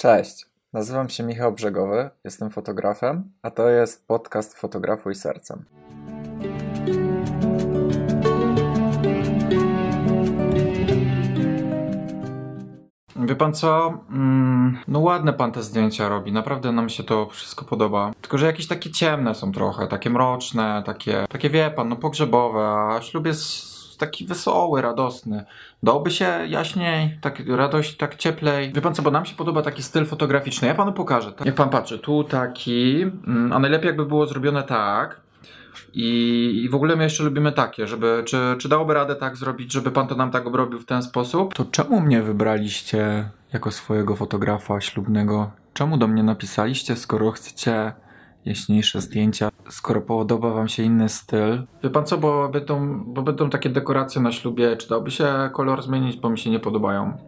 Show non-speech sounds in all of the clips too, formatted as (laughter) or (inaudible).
Cześć, nazywam się Michał Brzegowy, jestem fotografem, a to jest podcast Fotografuj Sercem. Wie pan co? Mm, no ładne pan te zdjęcia robi, naprawdę nam się to wszystko podoba. Tylko, że jakieś takie ciemne są trochę, takie mroczne, takie, takie wie pan, no pogrzebowe, a ślub jest taki wesoły, radosny. Dałby się jaśniej, tak radość, tak cieplej. Wie pan co, bo nam się podoba taki styl fotograficzny. Ja panu pokażę. Tak? Jak pan patrzy, tu taki, mm, a najlepiej jakby było zrobione tak. I, I w ogóle my jeszcze lubimy takie, żeby, czy, czy dałoby radę tak zrobić, żeby pan to nam tak obrobił w ten sposób? To czemu mnie wybraliście jako swojego fotografa ślubnego? Czemu do mnie napisaliście, skoro chcecie jaśniejsze zdjęcia, skoro podoba wam się inny styl? Wie pan co, bo będą, bo będą takie dekoracje na ślubie, czy dałoby się kolor zmienić, bo mi się nie podobają.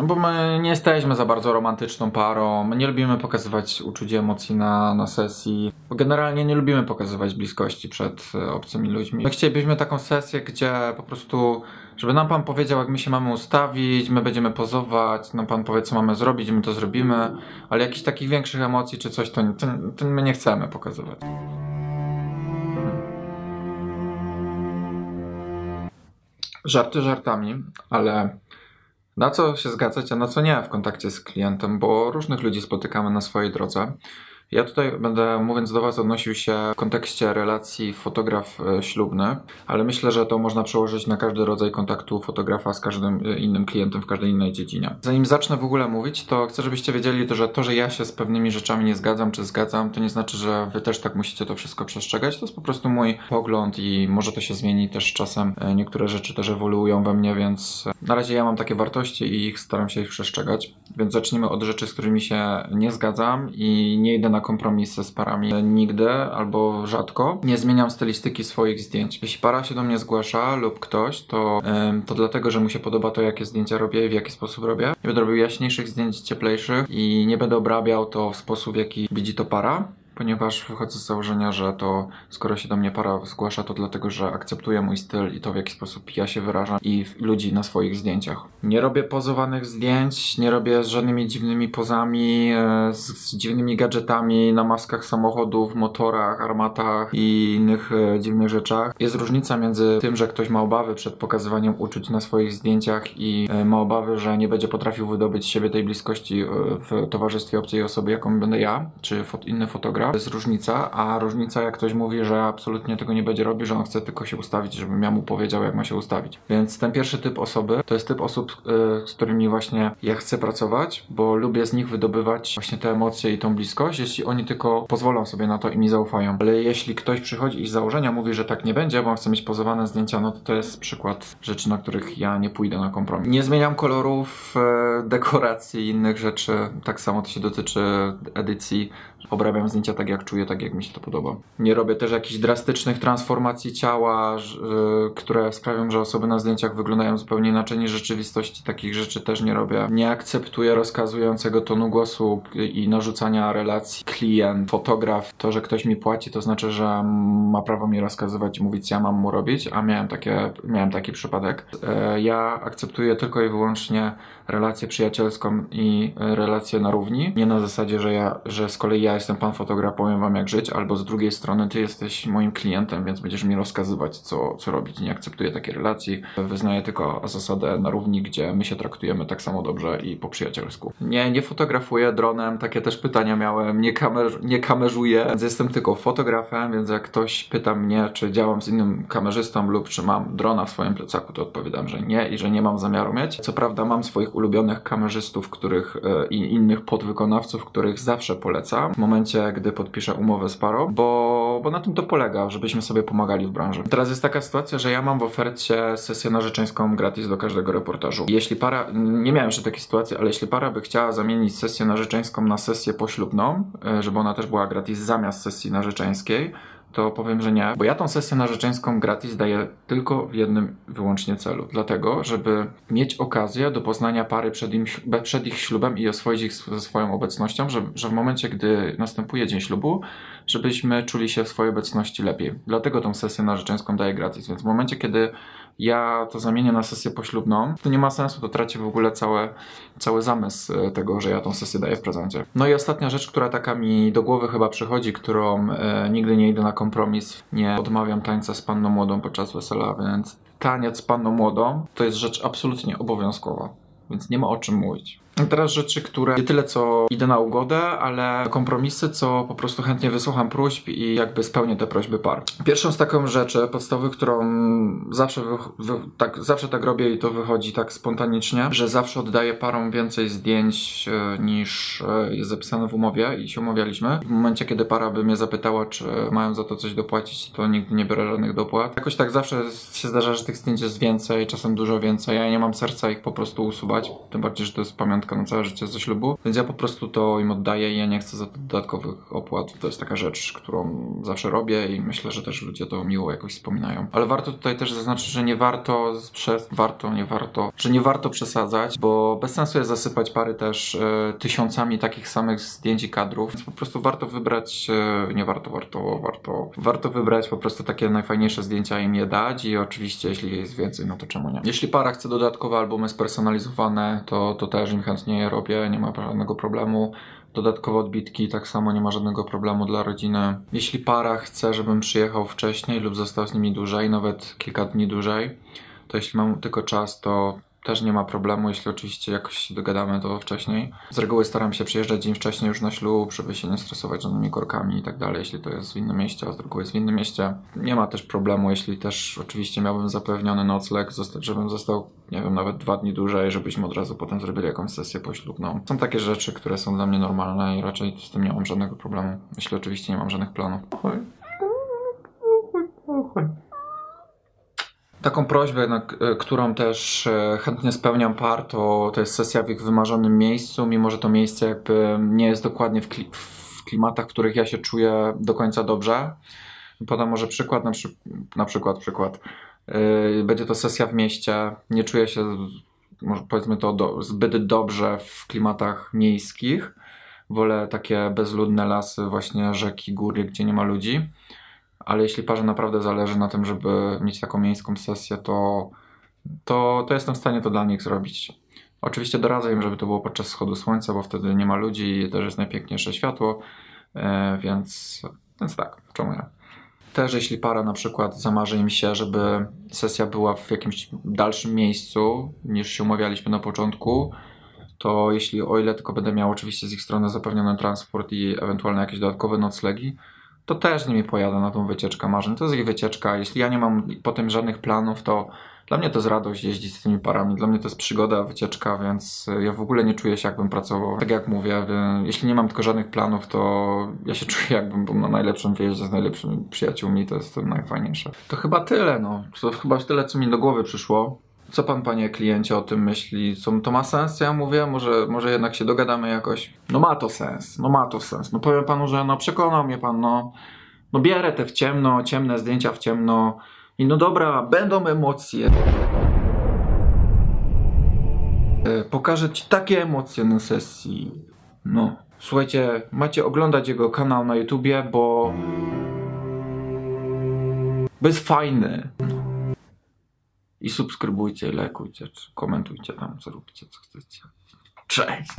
No bo my nie jesteśmy za bardzo romantyczną parą, my nie lubimy pokazywać uczuć i emocji na, na sesji. Generalnie nie lubimy pokazywać bliskości przed e, obcymi ludźmi. My chcielibyśmy taką sesję, gdzie po prostu, żeby nam pan powiedział, jak my się mamy ustawić, my będziemy pozować, nam pan powie, co mamy zrobić, my to zrobimy, ale jakichś takich większych emocji czy coś, to, to, to my nie chcemy pokazywać. Żarty żartami, ale na co się zgadzać, a na co nie w kontakcie z klientem, bo różnych ludzi spotykamy na swojej drodze. Ja tutaj będę, mówiąc do Was, odnosił się w kontekście relacji fotograf-ślubny, ale myślę, że to można przełożyć na każdy rodzaj kontaktu fotografa z każdym e, innym klientem w każdej innej dziedzinie. Zanim zacznę w ogóle mówić, to chcę, żebyście wiedzieli, to, że to, że ja się z pewnymi rzeczami nie zgadzam czy zgadzam, to nie znaczy, że Wy też tak musicie to wszystko przestrzegać. To jest po prostu mój pogląd i może to się zmieni też czasem. E, niektóre rzeczy też ewoluują we mnie, więc e, na razie ja mam takie wartości i ich staram się ich przestrzegać. Więc zacznijmy od rzeczy, z którymi się nie zgadzam i nie idę na kompromisy z parami nigdy albo rzadko. Nie zmieniam stylistyki swoich zdjęć. Jeśli para się do mnie zgłasza lub ktoś, to, to dlatego, że mu się podoba to, jakie zdjęcia robię i w jaki sposób robię. Nie będę robił jaśniejszych zdjęć, cieplejszych i nie będę obrabiał to w sposób, w jaki widzi to para ponieważ wychodzę z założenia, że to skoro się do mnie para zgłasza, to dlatego, że akceptuje mój styl i to w jaki sposób ja się wyrażam i ludzi na swoich zdjęciach. Nie robię pozowanych zdjęć, nie robię z żadnymi dziwnymi pozami, e, z, z dziwnymi gadżetami na maskach samochodów, motorach, armatach i innych e, dziwnych rzeczach. Jest różnica między tym, że ktoś ma obawy przed pokazywaniem uczuć na swoich zdjęciach i e, ma obawy, że nie będzie potrafił wydobyć z siebie tej bliskości w towarzystwie obcej osoby, jaką będę ja, czy fot inny fotograf to jest różnica, a różnica jak ktoś mówi, że absolutnie tego nie będzie robić, że on chce tylko się ustawić, żebym ja mu powiedział, jak ma się ustawić. Więc ten pierwszy typ osoby to jest typ osób, yy, z którymi właśnie ja chcę pracować, bo lubię z nich wydobywać właśnie te emocje i tą bliskość, jeśli oni tylko pozwolą sobie na to i mi zaufają. Ale jeśli ktoś przychodzi i z założenia mówi, że tak nie będzie, bo on chce mieć pozowane zdjęcia, no to to jest przykład rzeczy, na których ja nie pójdę na kompromis. Nie zmieniam kolorów, yy, dekoracji i innych rzeczy. Tak samo to się dotyczy edycji. Obrabiam zdjęcia tak jak czuję, tak jak mi się to podoba. Nie robię też jakichś drastycznych transformacji ciała, które sprawią, że osoby na zdjęciach wyglądają zupełnie inaczej niż rzeczywistości. Takich rzeczy też nie robię. Nie akceptuję rozkazującego tonu głosu i narzucania relacji klient, fotograf. To, że ktoś mi płaci, to znaczy, że ma prawo mi rozkazywać i mówić, ja mam mu robić, a miałem, takie, miałem taki przypadek. E, ja akceptuję tylko i wyłącznie relację przyjacielską i relację na równi. Nie na zasadzie, że ja, że z kolei ja jestem pan fotograf, powiem wam jak żyć, albo z drugiej strony ty jesteś moim klientem, więc będziesz mi rozkazywać, co, co robić. Nie akceptuję takiej relacji. Wyznaję tylko zasadę na równi, gdzie my się traktujemy tak samo dobrze i po przyjacielsku. Nie, nie fotografuję dronem, takie też pytania miałem, nie, kamer, nie kamerzuję, więc jestem tylko fotografem, więc jak ktoś pyta mnie, czy działam z innym kamerzystą lub czy mam drona w swoim plecaku, to odpowiadam, że nie i że nie mam zamiaru mieć. Co prawda mam swoich ulubionych kamerzystów, których e, i innych podwykonawców, których zawsze polecam momencie, gdy podpiszę umowę z parą, bo, bo na tym to polega, żebyśmy sobie pomagali w branży. Teraz jest taka sytuacja, że ja mam w ofercie sesję narzeczeńską gratis do każdego reportażu. Jeśli para, nie miałem jeszcze takiej sytuacji, ale jeśli para by chciała zamienić sesję narzeczeńską na sesję poślubną, e, żeby ona też była gratis zamiast sesji narzeczeńskiej, to powiem, że nie, bo ja tą sesję narzeczeńską gratis daję tylko w jednym wyłącznie celu. Dlatego, żeby mieć okazję do poznania pary przed, im, przed ich ślubem i oswoić ich ze swoją obecnością, że, że w momencie, gdy następuje dzień ślubu, żebyśmy czuli się w swojej obecności lepiej. Dlatego tą sesję narzeczeńską daję gratis. Więc w momencie, kiedy ja to zamienię na sesję poślubną, to nie ma sensu, to traci w ogóle całe, cały zamysł e, tego, że ja tą sesję daję w prezencie. No i ostatnia rzecz, która taka mi do głowy chyba przychodzi, którą e, nigdy nie idę na kompromis, nie odmawiam tańca z panną młodą podczas wesela, więc taniec z panną młodą to jest rzecz absolutnie obowiązkowa, więc nie ma o czym mówić. I teraz rzeczy, które nie tyle co idę na ugodę, ale kompromisy, co po prostu chętnie wysłucham próśb i jakby spełnię te prośby par. Pierwszą z taką rzeczy podstawowych, którą zawsze, wy, wy, tak, zawsze tak robię i to wychodzi tak spontanicznie, że zawsze oddaję parom więcej zdjęć e, niż e, jest zapisane w umowie i się umawialiśmy. W momencie, kiedy para by mnie zapytała, czy mają za to coś dopłacić, to nigdy nie biorę żadnych dopłat. Jakoś tak zawsze się zdarza, że tych zdjęć jest więcej, czasem dużo więcej. Ja nie mam serca ich po prostu usuwać, tym bardziej, że to jest pamiątka na całe życie ze ślubu, więc ja po prostu to im oddaję i ja nie chcę za to dodatkowych opłat. To jest taka rzecz, którą zawsze robię i myślę, że też ludzie to miło jakoś wspominają. Ale warto tutaj też zaznaczyć, że nie warto przez, warto, nie warto, że nie warto przesadzać, bo bez sensu jest zasypać pary też e, tysiącami takich samych zdjęć i kadrów, więc po prostu warto wybrać, e, nie warto, warto, warto, warto wybrać po prostu takie najfajniejsze zdjęcia im je dać i oczywiście jeśli jest więcej, no to czemu nie. Jeśli para chce dodatkowe albumy spersonalizowane, to, to też im chętnie je robię, nie ma żadnego problemu. Dodatkowe odbitki, tak samo nie ma żadnego problemu dla rodziny. Jeśli para chce, żebym przyjechał wcześniej lub został z nimi dłużej, nawet kilka dni dłużej, to jeśli mam tylko czas, to też nie ma problemu, jeśli oczywiście jakoś się dogadamy to wcześniej. Z reguły staram się przyjeżdżać dzień wcześniej już na ślub, żeby się nie stresować żadnymi korkami i tak dalej, jeśli to jest w innym mieście, a z reguły jest w innym mieście. Nie ma też problemu, jeśli też oczywiście miałbym zapewniony nocleg, żebym został, nie wiem, nawet dwa dni dłużej, żebyśmy od razu potem zrobili jakąś sesję poślubną. Są takie rzeczy, które są dla mnie normalne i raczej z tym nie mam żadnego problemu, jeśli oczywiście nie mam żadnych planów. Taką prośbę, na, którą też e, chętnie spełniam par, to, to jest sesja w ich wymarzonym miejscu, mimo że to miejsce jakby nie jest dokładnie w, kli, w klimatach, w których ja się czuję do końca dobrze. Podam może przykład, na, przy, na przykład, przykład. Yy, będzie to sesja w mieście, nie czuję się, może powiedzmy to, do, zbyt dobrze w klimatach miejskich. Wolę takie bezludne lasy, właśnie rzeki, góry, gdzie nie ma ludzi ale jeśli parze naprawdę zależy na tym, żeby mieć taką miejską sesję, to, to, to jestem w stanie to dla nich zrobić. Oczywiście doradzę im, żeby to było podczas wschodu słońca, bo wtedy nie ma ludzi i też jest najpiękniejsze światło, e, więc, więc tak, czemu nie? Też jeśli para na przykład zamarzy im się, żeby sesja była w jakimś dalszym miejscu niż się umawialiśmy na początku, to jeśli o ile tylko będę miał oczywiście z ich strony zapewniony transport i ewentualne jakieś dodatkowe noclegi, to też z nimi pojadę na tą wycieczkę marzeń. To jest ich wycieczka. Jeśli ja nie mam potem żadnych planów, to dla mnie to jest radość jeździć z tymi parami. Dla mnie to jest przygoda, wycieczka, więc ja w ogóle nie czuję się, jakbym pracował. Tak jak mówię, jeśli nie mam tylko żadnych planów, to ja się (laughs) czuję, jakbym był na najlepszym wyjeździe z najlepszymi przyjaciółmi. To jest to najfajniejsze. To chyba tyle, no. To chyba tyle, co mi do głowy przyszło. Co pan, panie kliencie, o tym myśli? Co, to ma sens, ja mówię? Może, może jednak się dogadamy jakoś? No ma to sens, no ma to sens. No powiem panu, że no przekonał mnie pan, no. No bierę te w ciemno, ciemne zdjęcia w ciemno. I no dobra, będą emocje. E, pokażę ci takie emocje na sesji. No. Słuchajcie, macie oglądać jego kanał na YouTubie, bo... Bo jest fajny. I subskrybujcie, lajkujcie, komentujcie tam, zróbcie co chcecie. Cześć!